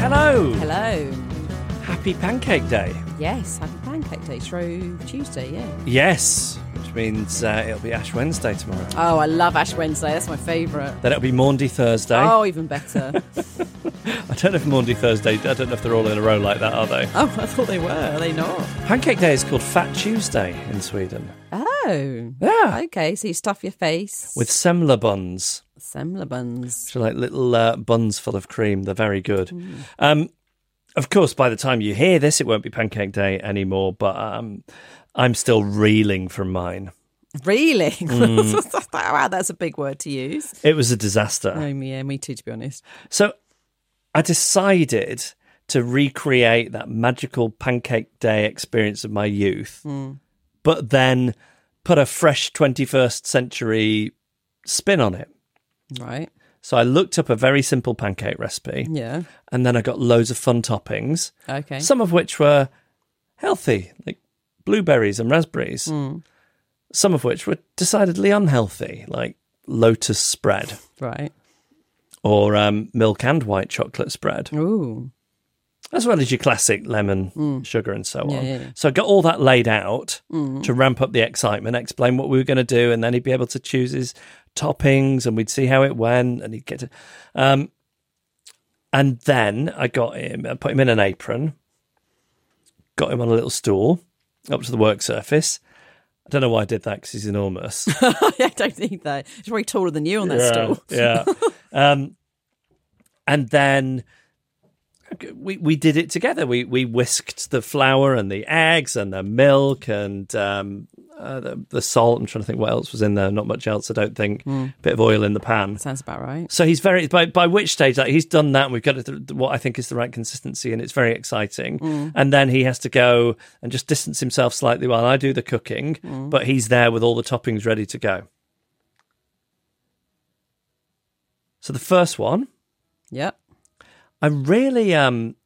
Hello. Hello. Happy Pancake Day. Yes, happy Pancake Day. Shrove Tuesday, yeah. Yes, which means uh, it'll be Ash Wednesday tomorrow. Oh, I love Ash Wednesday. That's my favourite. Then it'll be Maundy Thursday. Oh, even better. I don't know if Maundy Thursday, I don't know if they're all in a row like that, are they? oh, I thought they were. Are they not? Pancake Day is called Fat Tuesday in Sweden. Oh. Yeah. Okay, so you stuff your face With semla buns, semla buns. which are like little uh, buns full of cream. They're very good. Um, of course, by the time you hear this, it won't be Pancake Day anymore, but um, I'm still reeling from mine. Reeling? Mm. wow, that's a big word to use. It was a disaster. Oh, yeah, me too, to be honest. So I decided to recreate that magical pancake day experience of my youth, but then put a fresh 21st century spin on it. Right. So I looked up a very simple pancake recipe Yeah. and then I got loads of fun toppings, Okay. some of which were healthy, like blueberries and raspberries, some of which were decidedly unhealthy, like lotus spread right. or um, milk and white chocolate spread. Ooh. as well as your classic lemon, sugar, and so on. Yeah, yeah, yeah. So I got all that laid out to ramp up the excitement, explain what we were going to do, and then he'd be able to choose his toppings, and we'd see how it went, and he'd get to. Um, and then I got him, I put him in an apron, got him on a little stool up to the work surface. I don't know why I did that because he's enormous. I don't need that. He's probably taller than you on that yeah, stool. Yeah. um, and then we we did it together. We we whisked the flour and the eggs and the milk and um, uh, the, the salt. I'm trying to think what else was in there. Not much else, I don't think. A bit of oil in the pan. Sounds about right. So he's very by by which stage like he's done that. and We've got to what I think is the right consistency, and it's very exciting. And then he has to go and just distance himself slightly while I do the cooking, but he's there with all the toppings ready to go. So the first one, Yep. I really um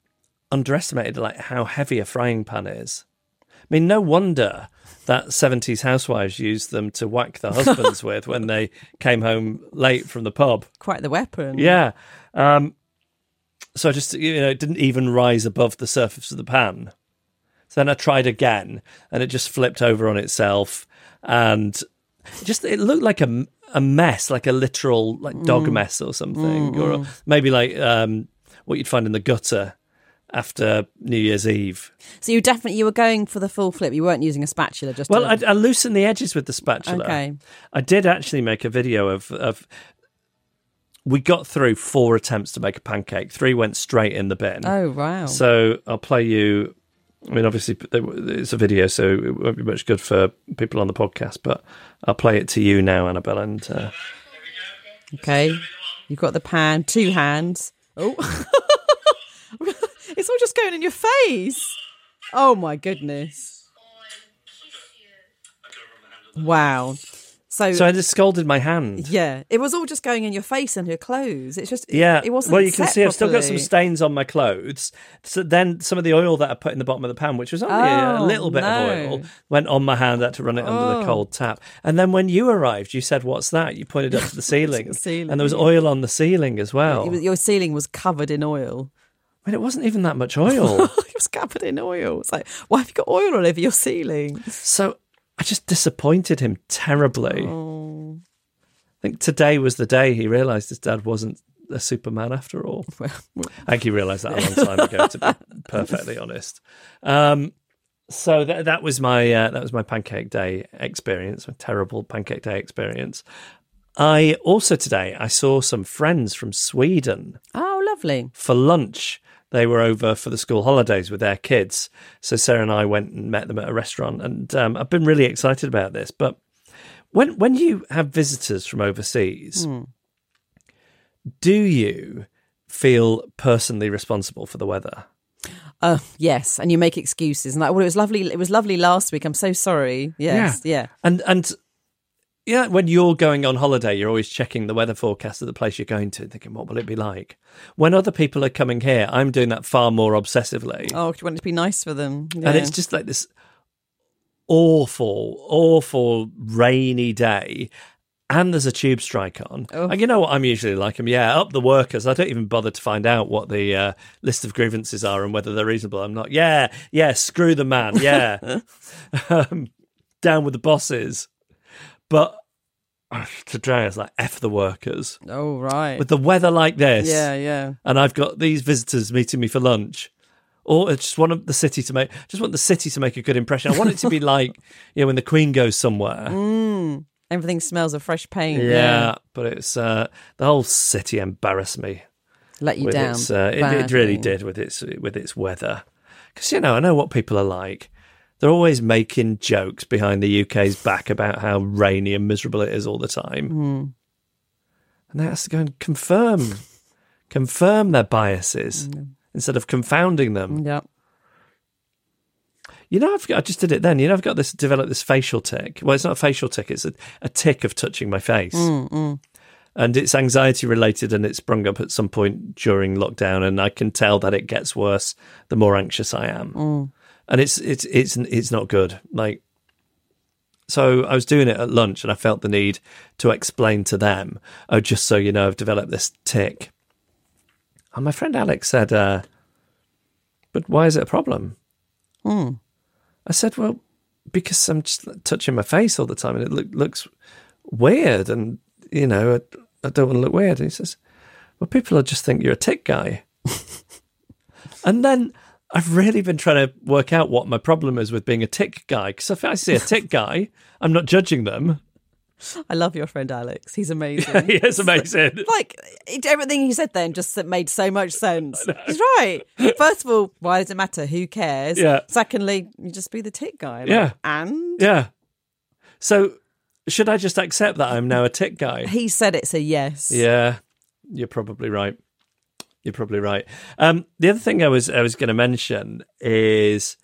underestimated like how heavy a frying pan is. I mean, no wonder that 70s housewives used them to whack their husbands with when they came home late from the pub. Quite the weapon. Yeah. Um, so I just, you know, it didn't even rise above the surface of the pan. So then I tried again and it just flipped over on itself and just, it looked like a, a mess, like a literal like dog mess or something, or maybe like um, what you'd find in the gutter after New Year's Eve. So you definitely you were going for the full flip. You weren't using a spatula. Just Well, to- I, I loosened the edges with the spatula. Okay. I did actually make a video of of. We got through four attempts to make a pancake. Three went straight in the bin. Oh wow. So I'll play you. I mean, obviously, it's a video, so it won't be much good for people on the podcast. But I'll play it to you now, Annabelle. And uh, okay. You've got the pan, two hands. Oh. it's all just going in your face. Oh my goodness. Wow. So, So I just scalded my hand. yeah, it was all just going in your face and your clothes. It's just Yeah. It wasn't. well, you can see I've still got some stains on my clothes. So then some of the oil that I put in the bottom of the pan, which was only a Oh, little bit no. of oil, went on my hand. I had to run it under the Oh. cold tap. And then when you arrived, you said, "What's that?" You pointed up to the ceiling, ceiling, and there was oil on the ceiling as well. Was- your ceiling was covered in oil. I mean, it wasn't even that much oil. it was covered in oil. It's like, why have you got oil all over your ceiling? so I just disappointed him terribly. Oh. I think today was the day he realised his dad wasn't a Superman after all. I think he realised that a long time ago, to be perfectly honest. Um, so that that was my uh, that was my pancake day experience, a terrible pancake day experience. I also today I saw some friends from Sweden Oh, lovely. for lunch. They were over for the school holidays with their kids. So Sarah and I went and met them at a restaurant, and um, I've been really excited about this. But when when you have visitors from overseas, do you feel personally responsible for the weather? Uh, yes, and you make excuses and like, well, it was lovely. It was lovely last week. I'm so sorry. Yes, yeah. And and yeah, when you're going on holiday, you're always checking the weather forecast of the place you're going to, thinking, what will it be like? When other people are coming here, I'm doing that far more obsessively. Oh, do you want it to be nice for them? and it's just like this awful, awful rainy day. And there's a tube strike on. Oh. And you know what I'm usually like? I'm yeah, up the workers. I don't even bother to find out what the uh, list of grievances are and whether they're reasonable. I'm not. Yeah, yeah, screw the man. Yeah, um, down with the bosses. But today it's like f the workers. oh right. With the weather like this, yeah, yeah. and I've got these visitors meeting me for lunch. Or I just want the city to make just want the city to make a good impression. I want it to be like, you know, when the Queen goes somewhere. Mm. Everything smells of fresh paint. yeah, but it's uh the whole city embarrassed me Let you down. its uh, it, it really did with its with its weather. Cuz you know, I know what people are like. They're always making jokes behind the UK's back about how rainy and miserable it is all the time. Mm. And they have to go and confirm confirm their biases Mm. instead of confounding them. Yeah. You know, I've got, I just did it then. You know, I've got this developed this facial tick. Well, it's not a facial tick; it's a, a tick of touching my face, Mm, and it's anxiety related, and it sprung up at some point during lockdown, and I can tell that it gets worse the more anxious I am, mm. And it's it's it's it's not good. Like, so I was doing it at lunch, and I felt the need to explain to them, "Oh, just so you know, I've developed this tick." And my friend Alex said, uh, "But why is it a problem?" I said, "Well, because I'm just touching my face all the time, and it look, looks weird, and you know, I, I don't want to look weird." And he says, "Well, people will just think you're a tick guy." and then I've really been trying to work out what my problem is with being a tick guy, because if I see a tick guy, I'm not judging them. I love your friend Alex. He's amazing. he is amazing. like it, everything he said then just made so much sense. He's right. First of all, why does it matter? Who cares? Yeah. Secondly, you just be the tick guy. Like, Yeah. And Yeah. So should I just accept that I'm now a tick guy? he said it's a yes. Yeah, you're probably right. You're probably right. Um, the other thing I was I was going to mention is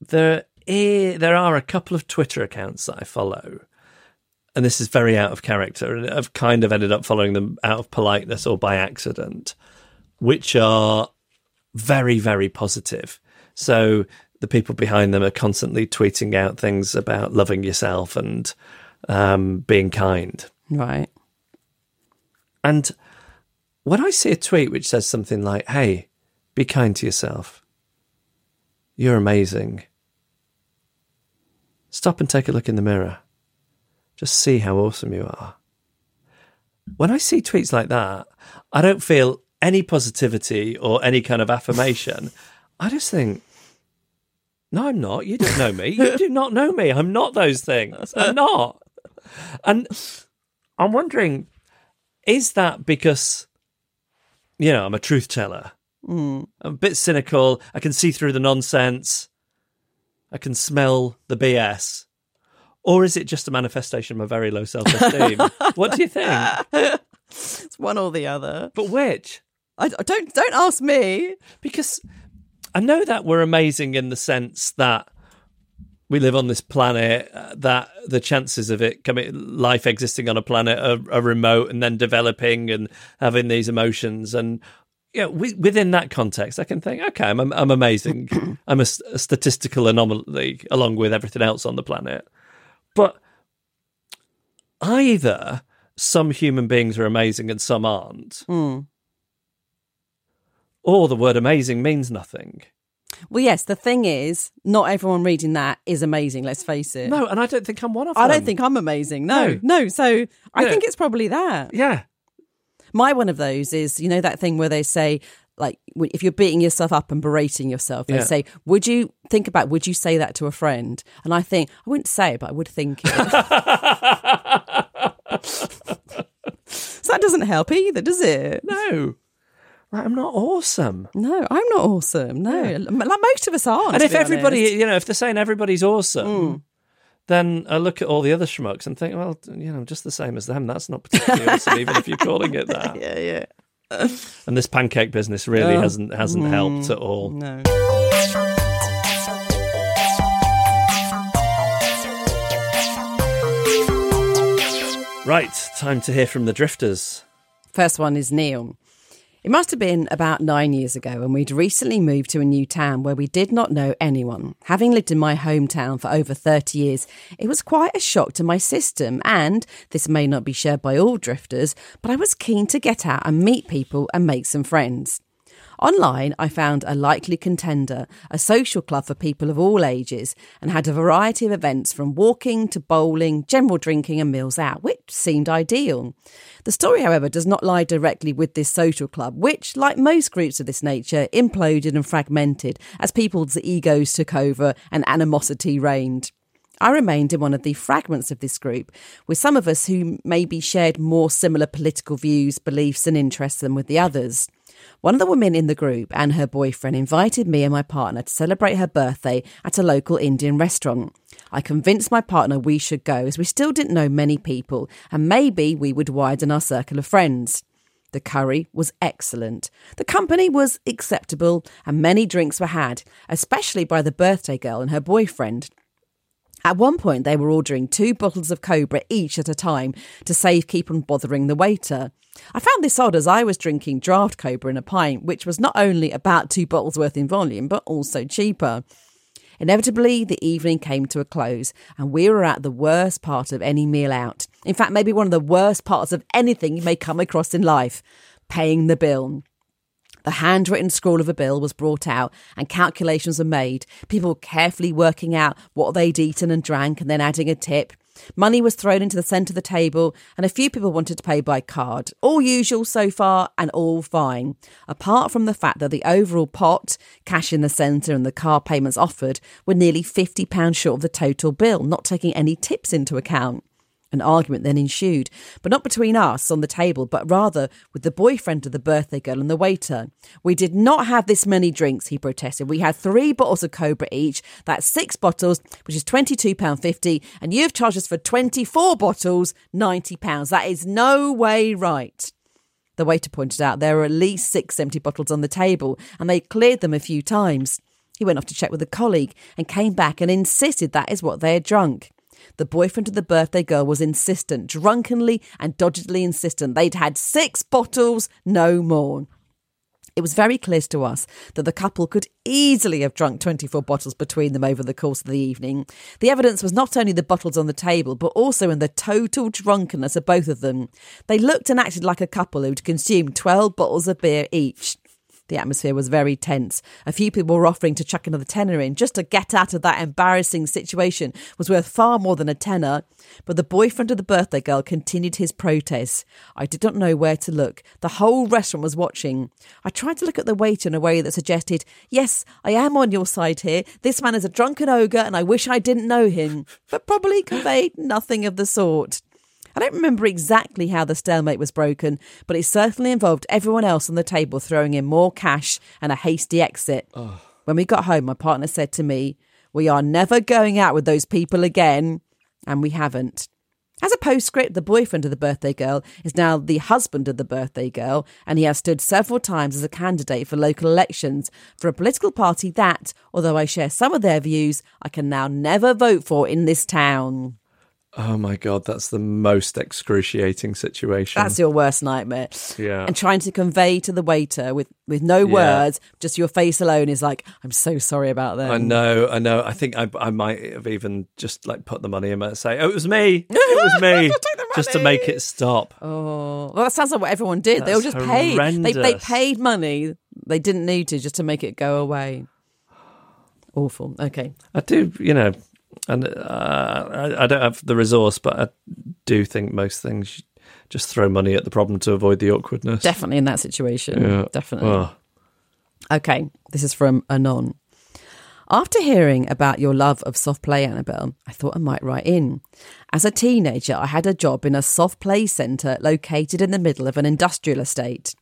there there are a couple of Twitter accounts that I follow, and this is very out of character, and I've kind of ended up following them out of politeness or by accident, which are very very positive. So the people behind them are constantly tweeting out things about loving yourself and um, being kind. Right. And when I see a tweet which says something like, hey, be kind to yourself, you're amazing, stop and take a look in the mirror. Just see how awesome you are. When I see tweets like that, I don't feel any positivity or any kind of affirmation. I just think, no, I'm not. You don't know me. You do not know me. I'm not those things. I'm not. And I'm wondering, is that because you know I'm a truth teller? Hmm. I'm a bit cynical. I can see through the nonsense. I can smell the BS. Or is it just a manifestation of my very low self esteem? what do you think? It's one or the other. But which? I, I don't don't ask me. Because I know that we're amazing in the sense that we live on this planet uh, that the chances of it coming life existing on a planet are, are remote and then developing and having these emotions and you know, we, within that context, I can think, okay, I'm, I'm amazing. I'm a statistical anomaly along with everything else on the planet. But either some human beings are amazing and some aren't, or the word amazing means nothing. Well, yes, the thing is, not everyone reading that is amazing, let's face it. No, and I don't think I'm one of them. I don't think I'm amazing. No, No. no. So I think it's probably that. Yeah. My one of those is, you know, that thing where they say, like, if you're beating yourself up and berating yourself, they Yeah. say, would you think about, would you say that to a friend? And I think, I wouldn't say it, but I would think it. so that doesn't help either, does it? No. Like, I'm not awesome. No, I'm not awesome. No, M- like most of us aren't. and if everybody, honest. you know, if they're saying everybody's awesome, Hmm. then I look at all the other schmucks and think, well, you know, I'm just the same as them. That's not particularly awesome, even if you're calling it that. yeah, yeah, And this pancake business really Oh. hasn't hasn't helped at all. no. Right, time to hear from the drifters. First one is Neil. It must have been about nine years ago, and we'd recently moved to a new town where we did not know anyone. Having lived in my hometown for over 30 years, it was quite a shock to my system, and this may not be shared by all drifters, but I was keen to get out and meet people and make some friends. Online, I found a likely contender, a social club for people of all ages, and had a variety of events from walking to bowling, general drinking, and meals out, which seemed ideal. The story, however, does not lie directly with this social club, which, like most groups of this nature, imploded and fragmented as people's egos took over and animosity reigned. I remained in one of the fragments of this group, with some of us who maybe shared more similar political views, beliefs, and interests than with the others. One of the women in the group and her boyfriend invited me and my partner to celebrate her birthday at a local Indian restaurant. I convinced my partner we should go as we still didn't know many people and maybe we would widen our circle of friends. The curry was excellent. The company was acceptable and many drinks were had, especially by the birthday girl and her boyfriend. At one point, they were ordering two bottles of Cobra each at a time to save keep on bothering the waiter. I found this odd as I was drinking draft Cobra in a pint, which was not only about two bottles worth in volume, but also cheaper. Inevitably, the evening came to a close, and we were at the worst part of any meal out. In fact, maybe one of the worst parts of anything you may come across in life paying the bill. The handwritten scroll of a bill was brought out and calculations were made, people carefully working out what they'd eaten and drank and then adding a tip. Money was thrown into the centre of the table, and a few people wanted to pay by card. All usual so far, and all fine. Apart from the fact that the overall pot, cash in the centre, and the car payments offered were nearly £50 short of the total bill, not taking any tips into account. An argument then ensued, but not between us on the table, but rather with the boyfriend of the birthday girl and the waiter. We did not have this many drinks, he protested. We had three bottles of Cobra each. That's six bottles, which is £22.50, and you've charged us for 24 bottles, £90. That is no way right. The waiter pointed out there were at least six empty bottles on the table, and they cleared them a few times. He went off to check with a colleague and came back and insisted that is what they had drunk. The boyfriend of the birthday girl was insistent, drunkenly and doggedly insistent. They'd had six bottles, no more. It was very clear to us that the couple could easily have drunk 24 bottles between them over the course of the evening. The evidence was not only the bottles on the table, but also in the total drunkenness of both of them. They looked and acted like a couple who'd consumed 12 bottles of beer each. The atmosphere was very tense. A few people were offering to chuck another tenner in just to get out of that embarrassing situation was worth far more than a tenner. But the boyfriend of the birthday girl continued his protests. I did not know where to look. The whole restaurant was watching. I tried to look at the waiter in a way that suggested, Yes, I am on your side here. This man is a drunken ogre and I wish I didn't know him. But probably conveyed nothing of the sort. I don't remember exactly how the stalemate was broken, but it certainly involved everyone else on the table throwing in more cash and a hasty exit. When we got home, my partner said to me, We are never going out with those people again. And we haven't. As a postscript, the boyfriend of the birthday girl is now the husband of the birthday girl, and he has stood several times as a candidate for local elections for a political party that, although I share some of their views, I can now never vote for in this town. Oh my god, that's the most excruciating situation. That's your worst nightmare. Yeah. And trying to convey to the waiter with, with no Yeah. words, just your face alone is like, I'm so sorry about that. I know, I know. I think I, I might have even just like put the money in and say, "Oh, it was me. It was me," just to make it stop. Oh, well, that sounds like what everyone did. they all That's just paid. They, they paid money. They didn't need to just to make it go away. Awful. Okay. I do, you know, and uh, I, I don't have the resource, but I do think most things just throw money at the problem to avoid the awkwardness. Definitely in that situation. Yeah. Definitely. Oh. Okay, this is from Anon. After hearing about your love of soft play, Annabelle, I thought I might write in. As a teenager, I had a job in a soft play centre located in the middle of an industrial estate.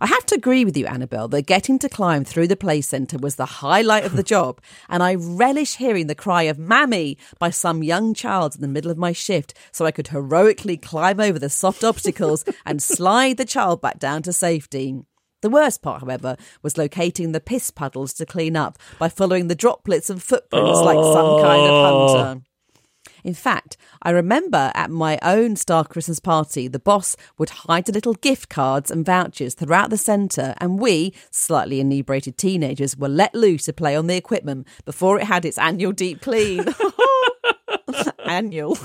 I have to agree with you, Annabelle, that getting to climb through the play centre was the highlight of the job, and I relish hearing the cry of Mammy by some young child in the middle of my shift so I could heroically climb over the soft obstacles and slide the child back down to safety. The worst part, however, was locating the piss puddles to clean up by following the droplets and footprints like some kind of oh. hunter. In fact, I remember at my own Star Christmas party, the boss would hide little gift cards and vouchers throughout the centre, and we, slightly inebriated teenagers, were let loose to play on the equipment before it had its annual deep clean. annual.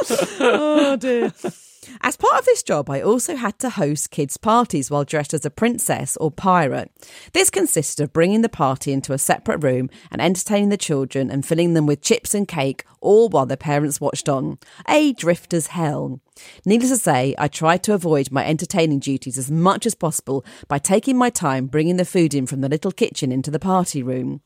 oh dear. As part of this job, I also had to host kids' parties while dressed as a princess or pirate. This consisted of bringing the party into a separate room and entertaining the children and filling them with chips and cake, all while their parents watched on. A drifter's hell. Needless to say, I tried to avoid my entertaining duties as much as possible by taking my time bringing the food in from the little kitchen into the party room.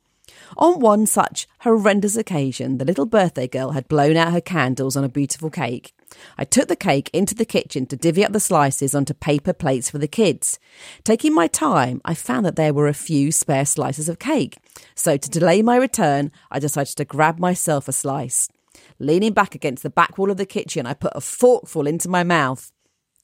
On one such horrendous occasion, the little birthday girl had blown out her candles on a beautiful cake. I took the cake into the kitchen to divvy up the slices onto paper plates for the kids. Taking my time, I found that there were a few spare slices of cake. So, to delay my return, I decided to grab myself a slice. Leaning back against the back wall of the kitchen, I put a forkful into my mouth.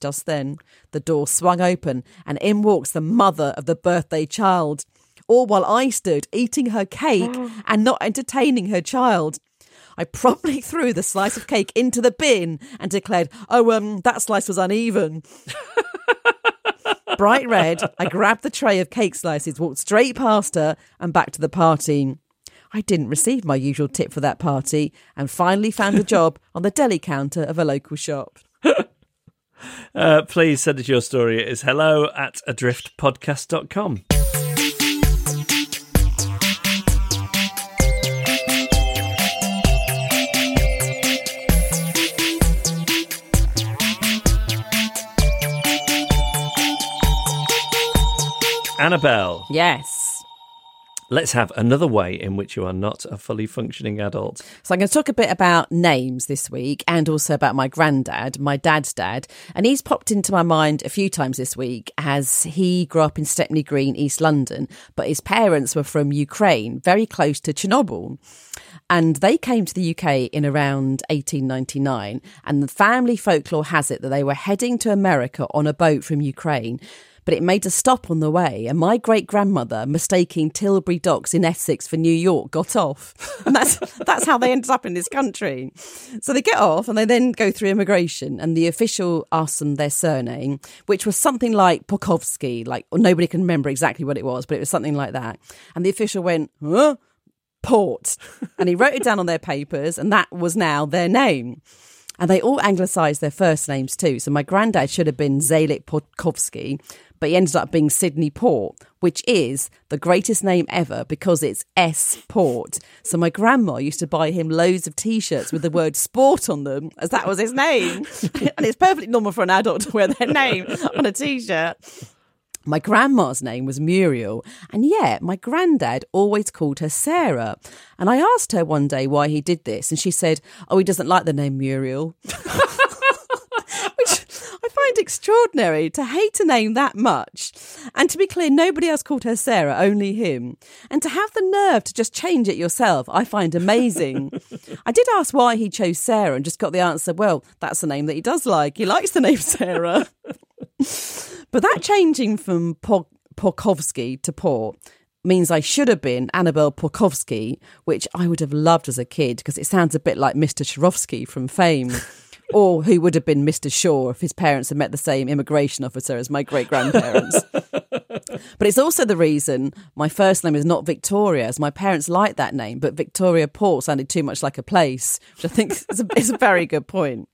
Just then, the door swung open and in walks the mother of the birthday child. All while I stood eating her cake and not entertaining her child. I promptly threw the slice of cake into the bin and declared, Oh, um, that slice was uneven. Bright red, I grabbed the tray of cake slices, walked straight past her, and back to the party. I didn't receive my usual tip for that party and finally found a job on the deli counter of a local shop. Uh, please send us your story. It is hello at adriftpodcast.com. Annabelle, Yes. let's have another way in which you are not a fully functioning adult. So I'm going to talk a bit about names this week and also about my granddad, my dad's dad. And he's popped into my mind a few times this week as he grew up in Stepney Green, East London, but his parents were from Ukraine, very close to Chernobyl. And they came to the UK in around 1899. And the family folklore has it that they were heading to America on a boat from Ukraine. But it made a stop on the way, and my great grandmother, mistaking Tilbury Docks in Essex for New York, got off. And that's that's how they ended up in this country. So they get off and they then go through immigration, and the official asks them their surname, which was something like Pokovsky, like nobody can remember exactly what it was, but it was something like that. And the official went, huh? Port. And he wrote it down on their papers, and that was now their name. And they all anglicised their first names too. So my granddad should have been Zalik Podkovsky, but he ended up being Sydney Port, which is the greatest name ever because it's S Port. So my grandma used to buy him loads of t-shirts with the word sport on them, as that was his name. and it's perfectly normal for an adult to wear their name on a t-shirt. My grandma's name was Muriel, and yet my granddad always called her Sarah. And I asked her one day why he did this, and she said, Oh, he doesn't like the name Muriel. Which I find extraordinary to hate a name that much. And to be clear, nobody else called her Sarah, only him. And to have the nerve to just change it yourself, I find amazing. I did ask why he chose Sarah and just got the answer, well, that's the name that he does like. He likes the name Sarah. but that changing from po- Porkowski to Port means I should have been Annabelle Porkowski, which I would have loved as a kid because it sounds a bit like Mr. Shorofsky from Fame. or who would have been Mr. Shaw if his parents had met the same immigration officer as my great grandparents. but it's also the reason my first name is not Victoria, as my parents liked that name, but Victoria Port sounded too much like a place, which I think is a, is a very good point.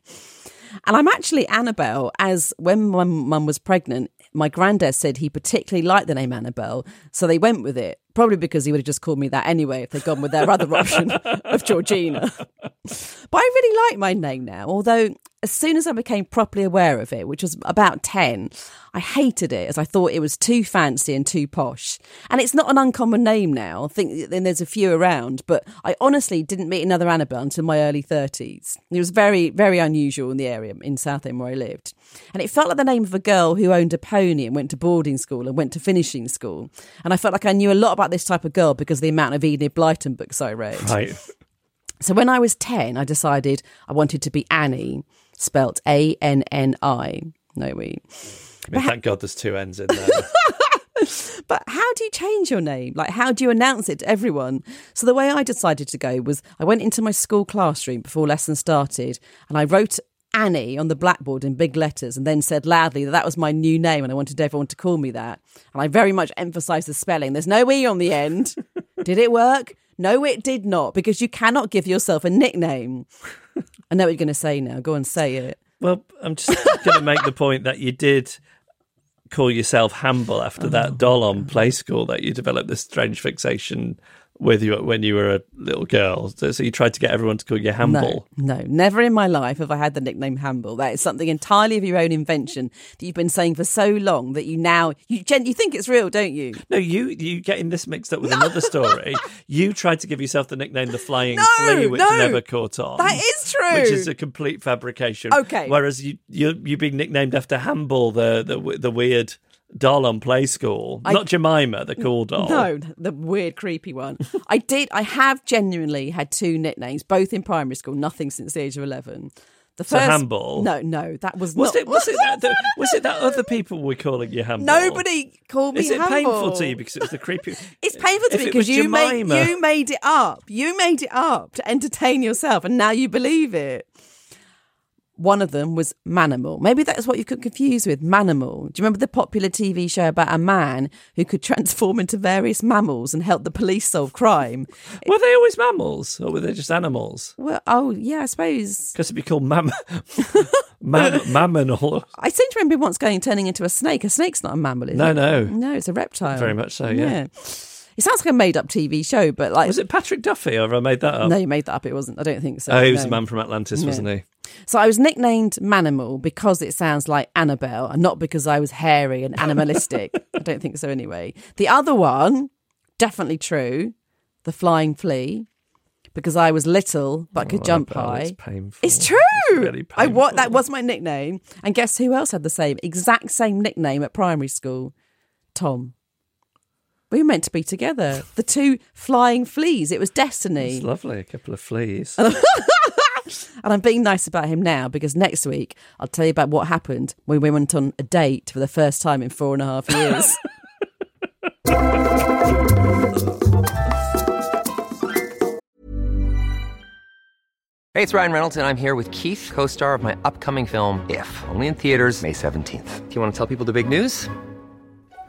And I'm actually Annabelle, as when my mum was pregnant, my granddad said he particularly liked the name Annabelle, so they went with it. Probably because he would have just called me that anyway if they'd gone with their other option of Georgina. But I really like my name now, although as soon as I became properly aware of it, which was about 10, I hated it as I thought it was too fancy and too posh. And it's not an uncommon name now. I think then there's a few around, but I honestly didn't meet another Annabelle until my early 30s. It was very, very unusual in the area in Southend where I lived. And it felt like the name of a girl who owned a pony and went to boarding school and went to finishing school. And I felt like I knew a lot about this type of girl because of the amount of Enid Blyton books I read. Right. So when I was 10, I decided I wanted to be Annie, spelt A N N I. No, we. I mean, thank God there's two N's in there. But how do you change your name? Like, how do you announce it to everyone? So, the way I decided to go was I went into my school classroom before lesson started and I wrote Annie on the blackboard in big letters and then said loudly that that was my new name and I wanted everyone to call me that. And I very much emphasised the spelling. There's no E on the end. did it work? No, it did not, because you cannot give yourself a nickname. I know what you're going to say now. Go and say it. well, I'm just going to make the point that you did call yourself Hamble after Oh, that doll on play school that you developed this strange fixation with you when you were a little girl. So, so you tried to get everyone to call you Hamble. No, no, never in my life have I had the nickname Hamble. That is something entirely of your own invention that you've been saying for so long that you now you gen- you think it's real, don't you? No, you you getting this mixed up with another story. You tried to give yourself the nickname the Flying No, Flea, which no. never caught on. That is true. Which is a complete fabrication. Okay. Whereas you you you being nicknamed after Hamble, the the the weird doll on play school, I- not Jemima, the cool doll. No, the weird, creepy one. I did. I have genuinely had two nicknames, both in primary school. Nothing since the age of eleven. The So first, Hamble? No, no, that was, Was not. it was it that, the, was it that other people were calling you Hamble? Nobody called me Is it Hamble. painful to you because it was the creepy? It's painful to me because you made you made it up. You made it up to entertain yourself, and now you believe it. One of them was Manimal. Maybe that's what you could confuse with Manimal. Do you remember the popular TV show about a man who could transform into various mammals and help the police solve crime? Were they always mammals or were they just animals? Well, oh yeah, I suppose. Because it'd be called mam, mam, mammal. I seem to remember once going turning into a snake. A snake's not a mammal, is No, it? no. no, it's a reptile. Very much so, yeah. It sounds like a made-up TV show, but like Was it Patrick Duffy or I made that up? no, you made that up. It wasn't. I don't think so. oh, he was no. the man from Atlantis, wasn't he? So I was nicknamed Manimal because it sounds like Annabelle, and not because I was hairy and animalistic. I don't think so anyway. The other one, definitely true, the flying flea, because I was little but could oh, jump high. It's painful. It's true. really I what that was my nickname, and guess who else had the same exact same nickname at primary school? Tom. We were meant to be together. The two flying fleas. It was destiny. It's lovely. A couple of fleas. And I'm being nice about him now because next week I'll tell you about what happened when we went on a date for the first time in four and a half years. Hey, it's Ryan Reynolds, and I'm here with Keith, co star of my upcoming film, If, only in theaters, May 17th. Do you want to tell people the big news?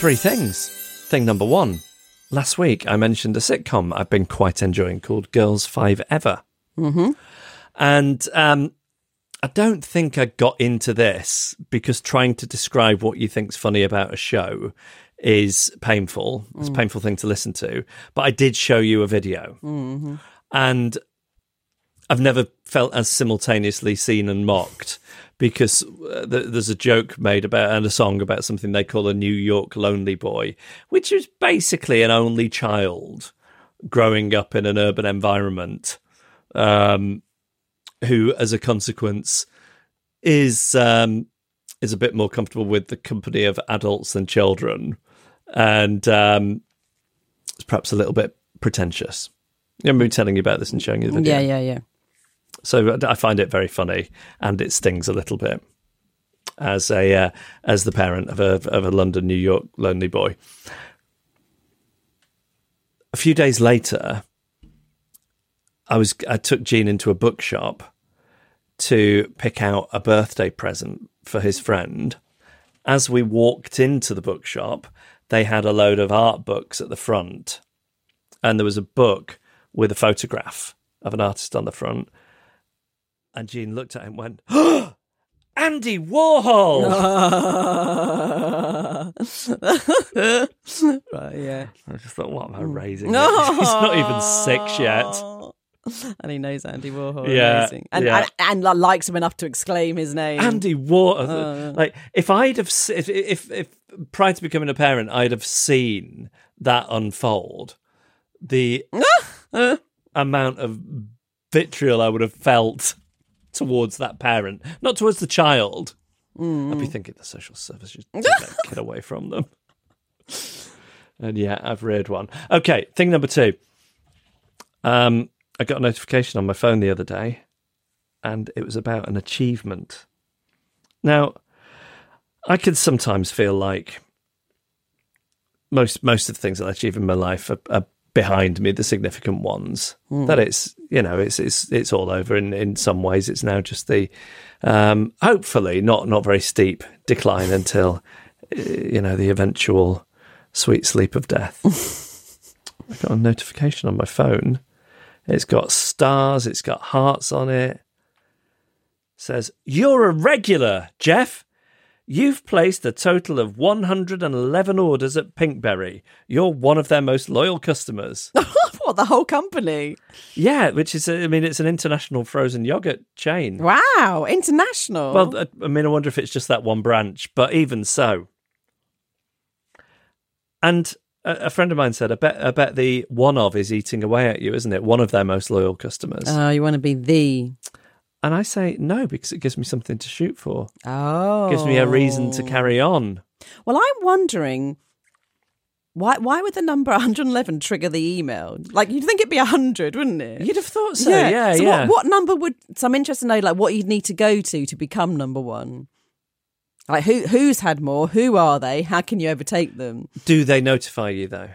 Three things. Thing number one. Last week I mentioned a sitcom I've been quite enjoying called Girls5eva. Mm-hmm. And um, I don't think I got into this because trying to describe what you think's funny about a show is painful. It's a painful thing to listen to. But I did show you a video, and I've never felt as simultaneously seen and mocked because uh, th- there's a joke made about and a song about something they call a New York lonely boy, which is basically an only child growing up in an urban environment, um, who, as a consequence, is um, is a bit more comfortable with the company of adults than children, and um, it's perhaps a little bit pretentious. I remember telling you about this and showing you the video. Yeah, yeah, yeah. So I find it very funny, and it stings a little bit as a uh, as the parent of a of a London New York lonely boy. A few days later, I was I took Jean into a bookshop to pick out a birthday present for his friend. As we walked into the bookshop, they had a load of art books at the front, and there was a book with a photograph of an artist on the front. And Jean looked at him and went, oh, Andy Warhol! right, yeah. I just thought, what am I mm. raising? it? He's not even six yet. And he knows Andy Warhol. Yeah, amazing. And, yeah. and, and likes him enough to exclaim his name. Andy Warhol. Uh. like, if I'd have, if, if, if prior to becoming a parent, I'd have seen that unfold, the amount of vitriol I would have felt towards that parent, not towards the child. I'd be thinking the social services should take that kid away from them. And yeah, I've read one. Okay, thing number two. Um, I got a notification on my phone the other day, and it was about an achievement. Now, I can sometimes feel like most most of the things that I achieve in my life are, are behind me, the significant ones. That it's you know it's it's it's all over. In in some ways, it's now just the um, hopefully not not very steep decline until uh, you know the eventual sweet sleep of death. I got a notification on my phone. It's got stars. It's got hearts on it. says you're a regular, Jeff. You've placed a total of 111 orders at Pinkberry. You're one of their most loyal customers. what, the whole company? yeah, which is, I mean, it's an international frozen yogurt chain. Wow, international. Well, I I mean, I wonder if it's just that one branch, but even so. And a, a friend of mine said, I bet, I bet the one of is eating away at you, isn't it? One of their most loyal customers. oh, you want to be the. And I say, no, because it gives me something to shoot for. Oh. gives me a reason to oh. carry on. Well, I'm wondering why why would the number 111 trigger the email? Like you'd think it'd be 100, wouldn't it? You'd have thought so, yeah, so yeah. What, what number would? So I'm interested to know, like, what you'd need to go to to become number one. Like, who who's had more? Who are they? How can you overtake them? Do they notify you, though?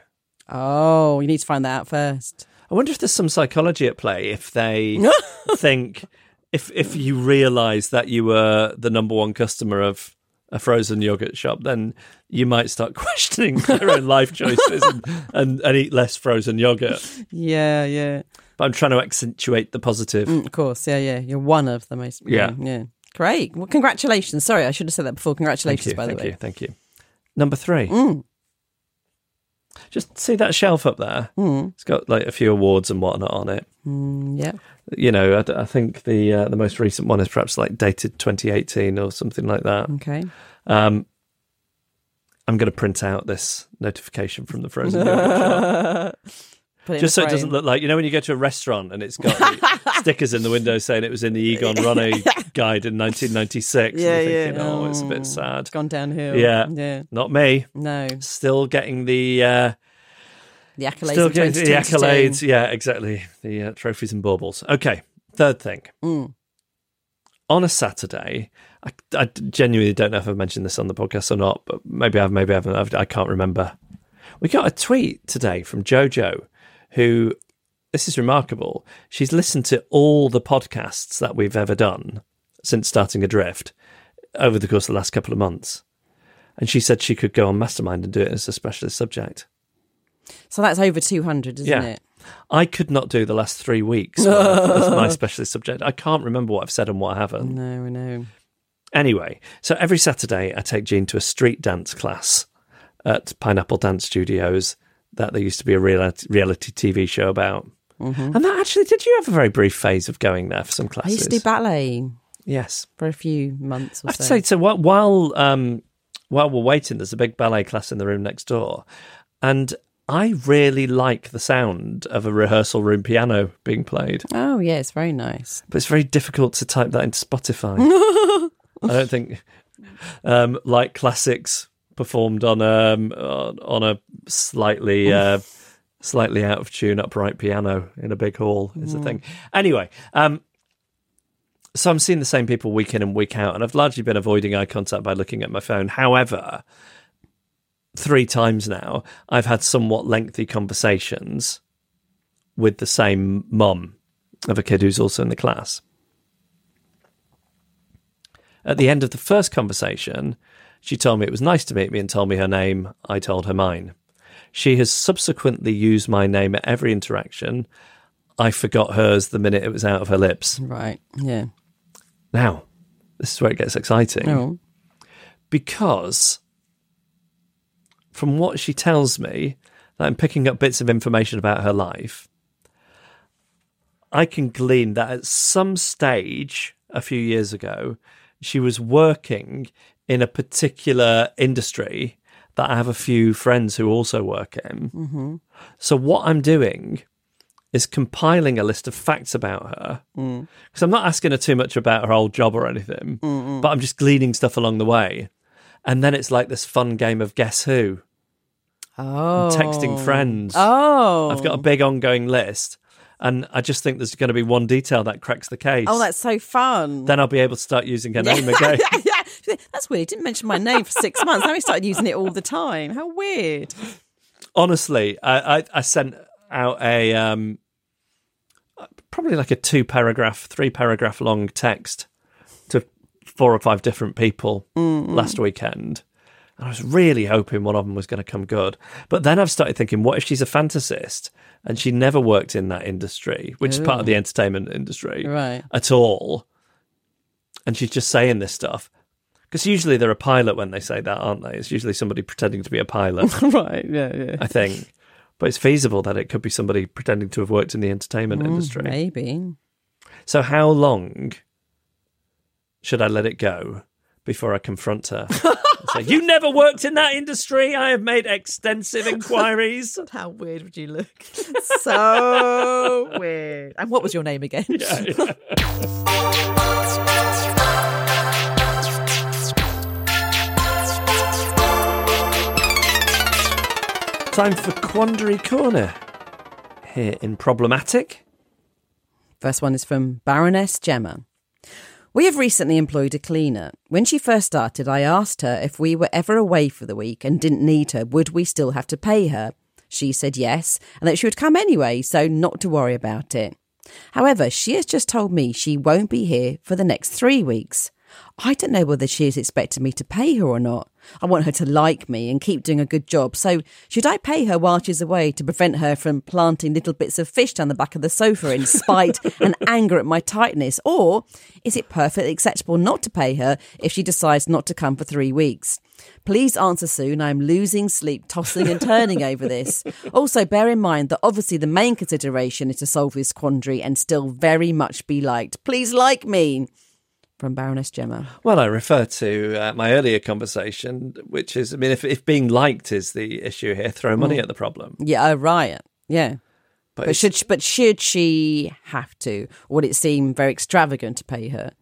Oh, you need to find that out first. I wonder if there's some psychology at play if they think if if you realise that you were the number one customer of a frozen yogurt shop, then you might start questioning their own life choices and, and, and eat less frozen yogurt. Yeah, yeah. But I'm trying to accentuate the positive. Mm, of course, yeah, yeah. You're one of the most. Yeah. yeah. Great. Well, congratulations. Sorry, I should have said that before. Congratulations, you, by the thank way. Thank you, thank you. Number three. Mm. Just see that shelf up there. It's got like a few awards and whatnot on it. Mm, yeah. You know, I, I think the uh, the most recent one is perhaps like dated 2018 or something like that. Okay. Um, I'm going to print out this notification from the frozen yogurt shop, Put it in just so it doesn't look like you know when you go to a restaurant and it's got stickers in the window saying it was in the Egon Ronay guide in 1996. Yeah, and you're yeah. thinking, oh, it's a Oh, bit sad. It's gone downhill. Yeah. Yeah. Not me. No. Still getting the uh, The accolades. still getting the accolades. Yeah, exactly. The uh, trophies and baubles. Okay, third thing. Mm. On a Saturday, I, I genuinely don't know if I've mentioned this on the podcast or not, but maybe I've, maybe I haven't. I've, I can't remember. We got a tweet today from Jojo, who this is remarkable. She's listened to all the podcasts that we've ever done since starting Adrift over the course of the last couple of months, and she said she could go on Mastermind and do it as a specialist subject. So that's over 200, isn't Yeah. it? I could not do the last three weeks my specialist subject. I can't remember what I've said and what I haven't. No, I know. Anyway, so every Saturday I take Jean to a street dance class at Pineapple Dance Studios that there used to be a reality, reality TV show about. And that actually, did you have a very brief phase of going there for some I classes? used to do ballet yes. for a few months or I have to so. say, so while while, um, while we're waiting, there's a big ballet class in the room next door, and I really like the sound of a rehearsal room piano being played, oh, yeah, it's very nice. but it's very difficult to type that into Spotify. I don't think um, like classics performed on um on, a slightly uh, slightly out of tune upright piano in a big hall is the thing. Anyway, um, so I'm seeing the same people week in and week out, and I've largely been avoiding eye contact by looking at my phone. However, three times now, I've had somewhat lengthy conversations with the same mum of a kid who's also in the class. At the end of the first conversation, she told me it was nice to meet me and told me her name. I told her mine. She has subsequently used my name at every interaction. I forgot hers the minute it was out of her lips. Right. Yeah. Now, this is where it gets exciting Oh. because from what she tells me, that I'm picking up bits of information about her life. I can glean that at some stage a few years ago, she was working in a particular industry that I have a few friends who also work in. Mm-hmm. So, what I'm doing is compiling a list of facts about her mm. because I'm not asking her too much about her old job or anything, but I'm just gleaning stuff along the way. And then it's like this fun game of guess who, Oh. texting friends. Oh. I've got a big ongoing list, and I just think there's going to be one detail that cracks the case. Oh, that's so fun. then I'll be able to start using her name again. yeah. That's weird. He didn't mention my name for six months. Now he started using it all the time. How weird. Honestly, I, I, I sent out a um, probably like a two paragraph, three paragraph long text four or five different people mm-hmm. last weekend. And I was really hoping one of them was going to come good. But then I've started thinking, what if she's a fantasist and she never worked in that industry, which is part of the entertainment industry Right. at all? And she's just saying this stuff. Because usually they're a pilot when they say that, aren't they? It's usually somebody pretending to be a pilot. right. Yeah. Yeah. I think. But it's feasible that it could be somebody pretending to have worked in the entertainment mm, industry. Maybe. So, how long should I let it go before I confront her? and say, you never worked in that industry. I have made extensive inquiries. How weird would you look? so weird. And what was your name again? Yeah. Time for Quandary Corner here in Problematic. First one is from Baroness Gemma. We have recently employed a cleaner. When she first started, I asked her if we were ever away for the week and didn't need her, would we still have to pay her? She said yes, and that she would come anyway, so not to worry about it. However, she has just told me she won't be here for the next three weeks. I don't know whether she is expecting me to pay her or not. I want her to like me and keep doing a good job. So, should I pay her while she's away to prevent her from planting little bits of fish down the back of the sofa in spite and anger at my tightness? Or is it perfectly acceptable not to pay her if she decides not to come for three weeks? Please answer soon. I'm losing sleep, tossing and turning over this. Also, bear in mind that obviously the main consideration is to solve this quandary and still very much be liked. Please like me. From Baroness Gemma. Well, I refer to uh, my earlier conversation, which is, I mean, if, if being liked is the issue here, throw money mm. at the problem. Yeah, right. Yeah. But it's- should but should she have to? Or would it seem very extravagant to pay her?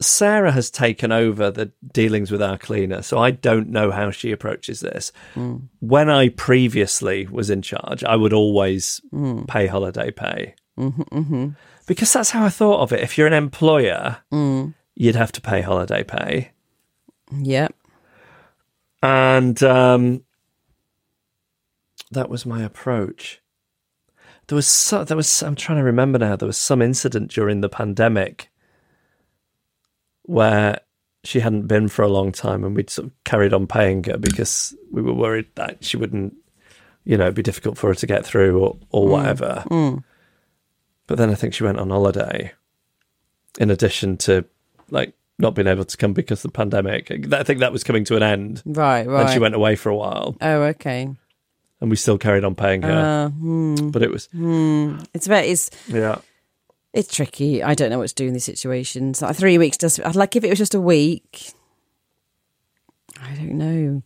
Sarah has taken over the dealings with our cleaner, so I don't know how she approaches this. Mm. When I previously was in charge, I would always mm. pay holiday pay Mm-hmm, mm-hmm. because that's how I thought of it. If you're an employer, mm. you'd have to pay holiday pay, Yep. and um, that was my approach. There was so, there was I'm trying to remember now. There was some incident during the pandemic where she hadn't been for a long time, and we'd sort of carried on paying her because we were worried that she wouldn't, you know, be difficult for her to get through or or mm. whatever. Mm. But then I think she went on holiday, in addition to like not being able to come because of the pandemic. I think that was coming to an end. Right, right. And she went away for a while, Oh, okay. and we still carried on paying her. Uh, hmm. but it was, It's about. It's, yeah. it's tricky. I don't know what to do in these situations. Like three weeks does. I'd like if it was just a week. I don't know.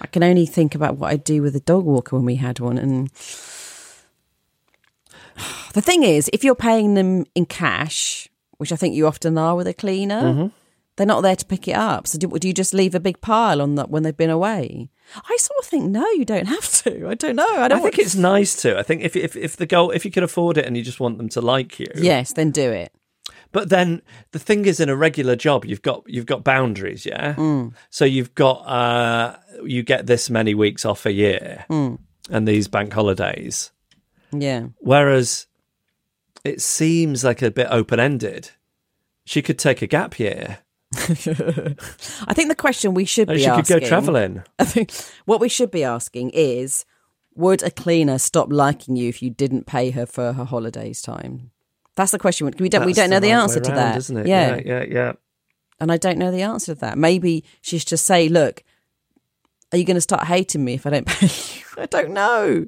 I can only think about what I'd do with a dog walker when we had one, and the thing is, if you're paying them in cash, which I think you often are with a cleaner, Mm-hmm. they're not there to pick it up. So do, do you just leave a big pile on that when they've been away? I sort of think no, you don't have to. I don't know. I I don't. think want- it's nice to. I think if if if the goal, if you can afford it and you just want them to like you, yes, then do it. But then the thing is, in a regular job, you've got you've got boundaries, yeah. Mm. So you've got uh, you get this many weeks off a year, Mm. and these bank holidays. Yeah. Whereas it seems like a bit open ended. She could take a gap year. I think the question we should be she could asking. go travelling. I think what we should be asking is would a cleaner stop liking you if you didn't pay her for her holidays time? That's the question. We don't we don't know the right answer to that. isn't it? Yeah. yeah, yeah. yeah. And I don't know the answer to that. Maybe she should just say, look, are you going to start hating me if I don't pay you? I don't know.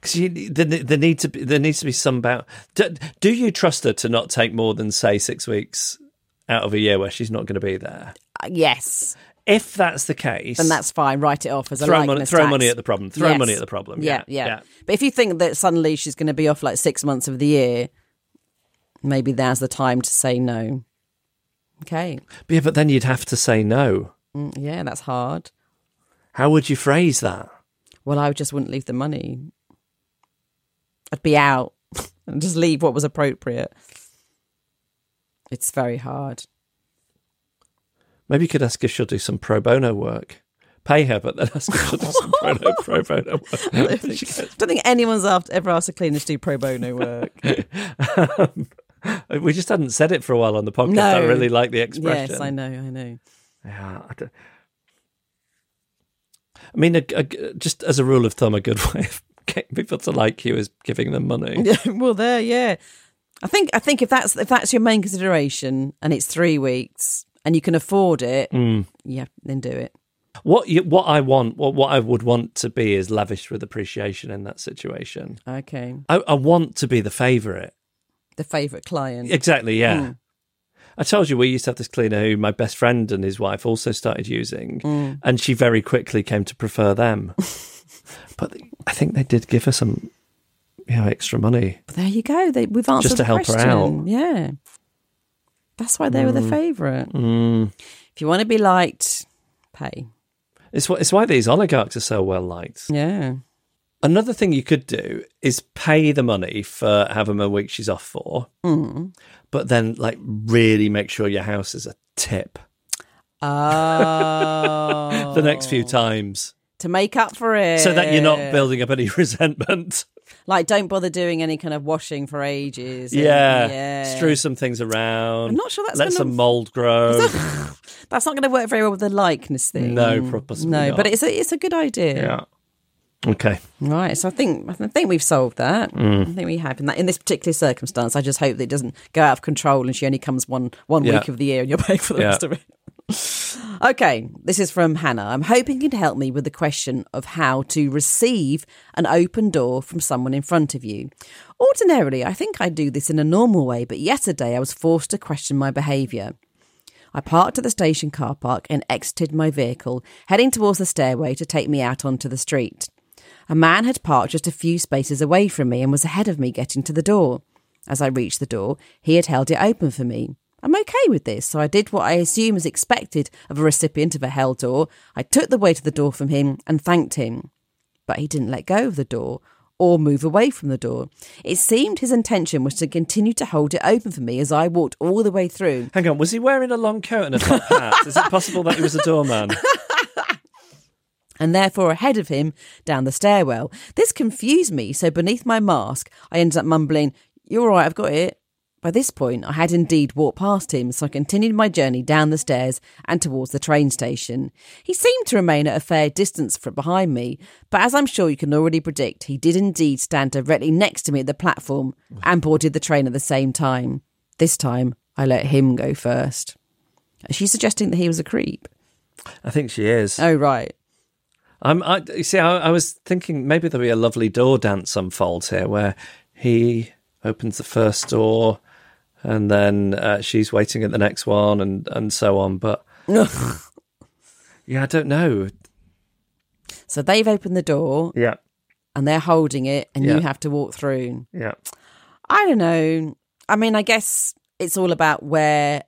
Because there, there need to be there needs to be some about. Do, do you trust her to not take more than say six weeks out of a year where she's not going to be there? Uh, yes. If that's the case, Then that's fine. Write it off as a throw money, throw money at the problem. Throw Yes. money at the problem. Yeah, Yeah, yeah, But if you think that suddenly she's going to be off like six months of the year, maybe now's the time to say no. Okay. Yeah, but then you'd have to say no. Mm, yeah, that's hard. How would you phrase that? Well, I just wouldn't leave the money. I'd be out and just leave what was appropriate. It's very hard. Maybe you could ask if she'll do some pro bono work. Pay her, but then ask if she'll do some pro, pro bono work. I don't think, don't think anyone's after, ever asked a cleaner to do pro bono work. Um, we just hadn't said it for a while on the podcast. No. I really like the expression. yes, I know, I know. Yeah, I, I mean, a, a- just as a rule of thumb, a good way of getting people to like you is giving them money. Well, there, yeah. I think I think if that's if that's your main consideration and it's three weeks and you can afford it, Mm. yeah, then do it. What you, what I want, what what I would want to be is lavish with appreciation in that situation. Okay, I, I want to be the favourite. the favourite client. Exactly, yeah. Mm. I told you we used to have this cleaner who my best friend and his wife also started using, Mm. and she very quickly came to prefer them. but I think they did give her some, you know, extra money. But there you go. They, we've answered Just to the help her question. out. Yeah, that's why they were the favourite. Mm. If you want to be liked, pay. It's wh- it's why these oligarchs are so well liked. Yeah. Another thing you could do is pay the money for however a week she's off for, Mm. but then like really make sure your house is a tip Oh, the next few times, to make up for it, so that you're not building up any resentment. Like, don't bother doing any kind of washing for ages. and- Yeah. yeah. Strew some things around. I'm not sure that's Let gonna- some mold grow. That's not going to work very well with the likeness thing. No, pro- possibly no, not. but it's a it's a good idea. yeah. Okay. Right. So I think I think we've solved that. Mm. I think we have in that in this particular circumstance. I just hope that it doesn't go out of control and she only comes one one Yeah. week of the year and you're paying for the Yeah. rest of it. Okay, this is from Hannah. I'm hoping you can help me with the question of how to receive an open door from someone in front of you. Ordinarily, I think I do this in a normal way, but yesterday I was forced to question my behaviour. I parked at the station car park and exited my vehicle, heading towards the stairway to take me out onto the street. A man had parked just a few spaces away from me and was ahead of me getting to the door. As I reached the door, he had held it open for me. I'm okay with this, so I did what I assume is expected of a recipient of a hell door. I took the weight of the door from him and thanked him. But he didn't let go of the door or move away from the door. It seemed his intention was to continue to hold it open for me as I walked all the way through. Hang on. Was he wearing a long coat and a top hat? Is it possible that he was a doorman? and therefore ahead of him down the stairwell. This confused me, so beneath my mask, I ended up mumbling, You're all right, I've got it. By this point, I had indeed walked past him, so I continued my journey down the stairs and towards the train station. He seemed to remain at a fair distance from behind me, but as I'm sure you can already predict, he did indeed stand directly next to me at the platform and boarded the train at the same time. This time, I let him go first. Is she suggesting that he was a creep? I think she is. Oh, right. I'm. I you see. I, I was thinking maybe there'll be a lovely door dance unfolds here, where he opens the first door, and then uh, she's waiting at the next one, and and so on. But yeah, I don't know. So they've opened the door Yeah, and they're holding it, and Yeah. you have to walk through. yeah. I don't know. I mean, I guess it's all about where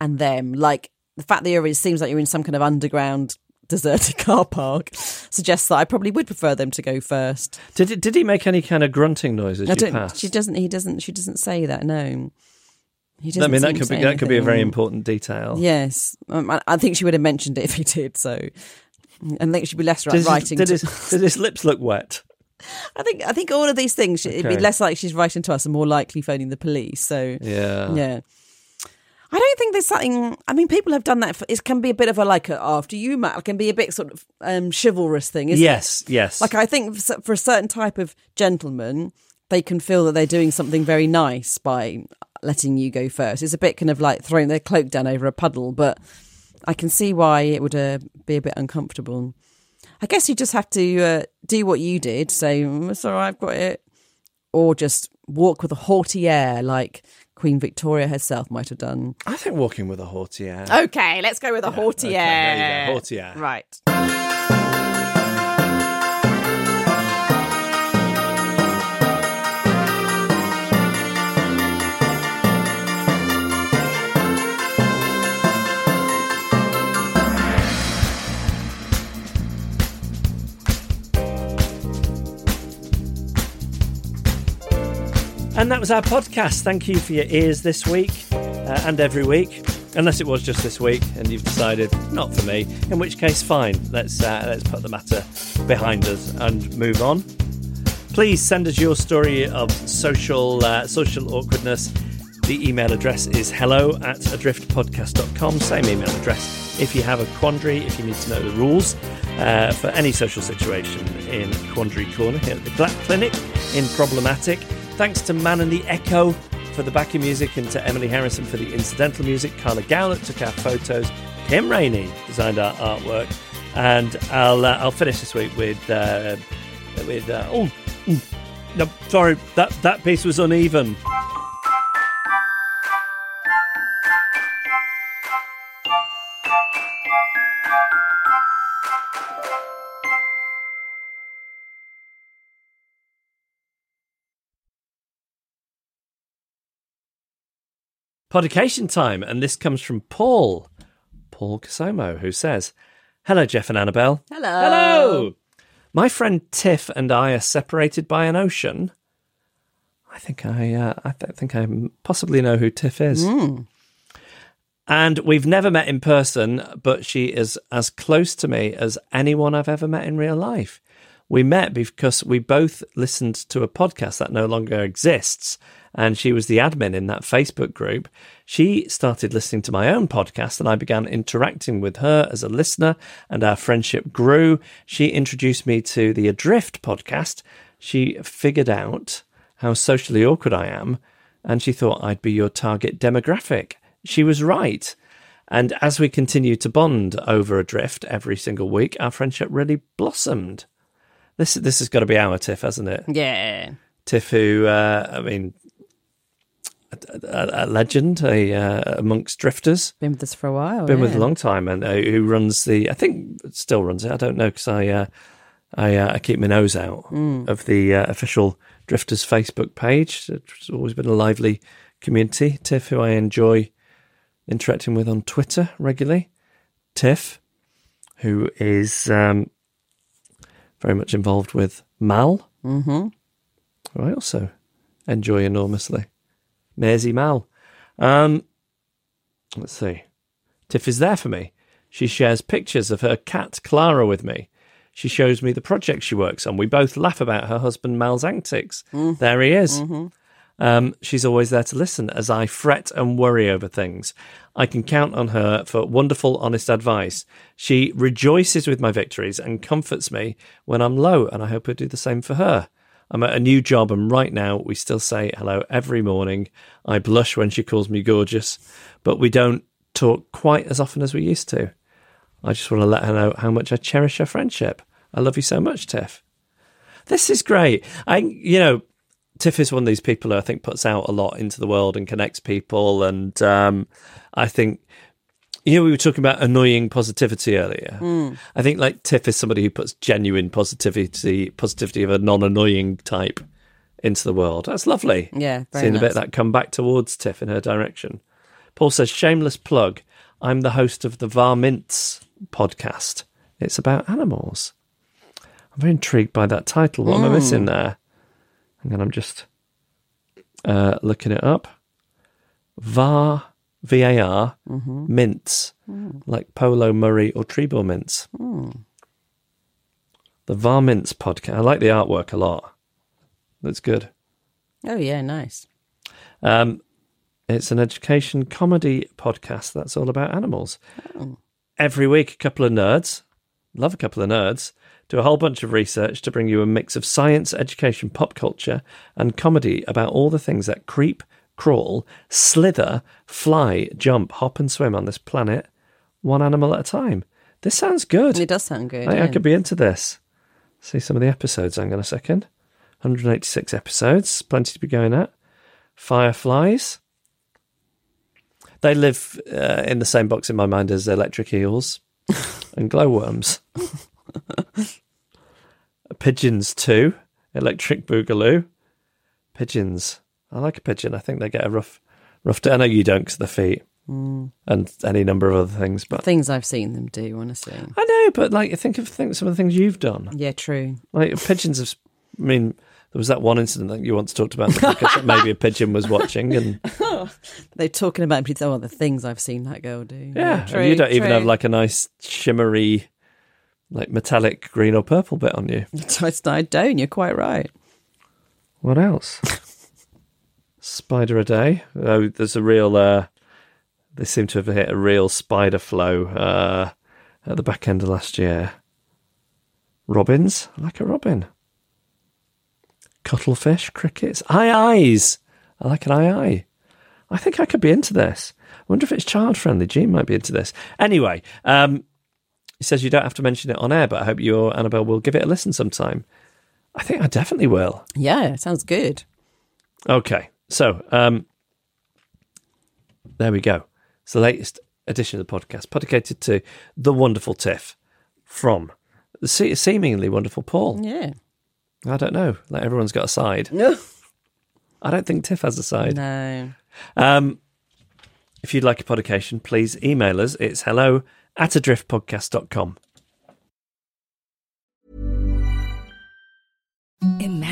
and them. Like the fact that you're, it seems like you're in some kind of underground deserted car park suggests that I probably would prefer them to go first. Did it, did he make any kind of grunting noises? I don't. passed? She doesn't. He doesn't. She doesn't say that. No. He doesn't. I mean, that could be that could be a very important detail. Yes, um, I, I think she would have mentioned it if he did. So, and I think she'd be less right Did, his, writing. did, to, his, did his lips look wet? I think. I think all of these things. It'd be less like she's writing to us and more likely phoning the police. So, Yeah. yeah. I don't think there's something. I mean, people have done that. For, it can be a bit of a like a after you, Matt. It can be a bit sort of um, chivalrous thing, isn't it? Yes. Yes. Like I think for a certain type of gentleman, they can feel that they're doing something very nice by letting you go first. It's a bit kind of like throwing their cloak down over a puddle, but I can see why it would uh, be a bit uncomfortable. I guess you just have to uh, do what you did, say, "Mm, "It's all right, I've got it," or just walk with a haughty air, like Queen Victoria herself might have done. I think walking with a haughty air. Okay, let's go with a haughty okay, air. there you go, haughty air. Right. And that was our podcast. Thank you for your ears this week uh, and every week. Unless it was just this week and you've decided not for me, in which case, fine. Let's uh, let's put the matter behind us and move on. Please send us your story of social uh, social awkwardness. The email address is hello at adriftpodcast.com. Same email address. If you have a quandary, if you need to know the rules uh, for any social situation in Quandary Corner here at the Glatt Clinic in Problematic. Thanks to Man and the Echo for the backing music and to Emily Harrison for the incidental music. Carla Gowlett took our photos. Kim Rainey designed our artwork. And I'll uh, I'll finish this week with uh, with uh, oh mm, no sorry that that piece was uneven. Podication time, and this comes from Paul, Paul Casomo, who says, "Hello, Geoff and Annabel. Hello. Hello. My friend Tiff and I are separated by an ocean. I think I, uh, I th- think I possibly know who Tiff is. And we've never met in person, but she is as close to me as anyone I've ever met in real life. We met because we both listened to a podcast that no longer exists, and she was the admin in that Facebook group. She started listening to my own podcast, and I began interacting with her as a listener, and our friendship grew. She introduced me to the Adrift podcast. She figured out how socially awkward I am, and she thought I'd be your target demographic. She was right. And as we continued to bond over Adrift every single week, our friendship really blossomed. This this has got to be our Tiff, hasn't it? Yeah. Tiff, who uh, I mean, a, a, legend, a uh, amongst drifters, Been with us for a while. been with a long time, and uh, who runs the I think still runs it. I don't know because I uh, I uh, I keep my nose out of the uh, official drifters Facebook page. It's always been a lively community. Tiff, who I enjoy interacting with on Twitter regularly. Tiff, who is um, very much involved with Mal, mm-hmm. who I also enjoy enormously. Maisie Mal. Um, let's see. Tiff is there for me. She shares pictures of her cat Clara with me. She shows me the project she works on. We both laugh about her husband Mal's antics. There he is. Um, she's always there to listen as I fret and worry over things. I can count on her for wonderful, honest advice. She rejoices with my victories and comforts me when I'm low, and I hope I do the same for her. I'm at a new job, and right now we still say hello every morning. I blush when she calls me gorgeous, but we don't talk quite as often as we used to. I just want to let her know how much I cherish her friendship. I love you so much, Tiff. This is great. I, you know, Tiff is one of these people who I think puts out a lot into the world and connects people. And um, I think, you know, we were talking about annoying positivity earlier. Hmm. I think like Tiff is somebody who puts genuine positivity, positivity of a non-annoying type into the world. That's lovely. Yeah, very Seeing a bit of that come back towards Tiff in her direction. Paul says, shameless plug. I'm the host of the Var Mints podcast. It's about animals. I'm very intrigued by that title. What am I missing there? And then I'm just uh, looking it up. VAR, V A R, mm-hmm. mints, mm. like Polo, Murray, or Trebor mints. Mm. The VAR Mints podcast. I like the artwork a lot. That's good. Oh yeah, nice. Um, it's an education comedy podcast that's all about animals. Oh. Every week, a couple of nerds, love a couple of nerds, do a whole bunch of research to bring you a mix of science, education, pop culture, and comedy about all the things that creep, crawl, slither, fly, jump, hop, and swim on this planet, one animal at a time. This sounds good. It does sound good. I, I could be into this. See some of the episodes. Hang on a second. 186 episodes. Plenty to be going at. Fireflies. They live uh, in the same box in my mind as electric eels and glowworms. Pigeons too. Electric boogaloo. Pigeons. I like a pigeon. I think they get a rough, rough. Day. I know you don't because the feet mm. and any number of other things, but Things I've seen them do, honestly. I know. But like, think of think some of the things you've done. Yeah, true. Like pigeons have. I mean, there was that one incident that you once talked about podcast maybe a pigeon was watching, and They're talking about oh, the things I've seen that girl do. yeah, true, and you don't even have like a nice shimmery, like metallic green or purple bit on you. I don't. You're quite right. What else? Spider a day. Oh, there's a real. Uh, they seem to have hit a real spider flow uh, at the back end of last year. Robins, I like a robin. Cuttlefish, crickets, aye-ayes. I like an aye-aye. I think I could be into this. I wonder if it's child friendly. Gene might be into this. Anyway, um, he says you don't have to mention it on air, but I hope you or Annabel will give it a listen sometime. I think I definitely will. Yeah, sounds good. Okay, so um, there we go. It's the latest edition of the podcast, dedicated to the wonderful Tiff from the se- seemingly wonderful Paul. Yeah. I don't know. Like everyone's got a side. No. I don't think Tiff has a side. No. Um, if you'd like a podication, please email us. It's hello at adriftpodcast.com. Imagine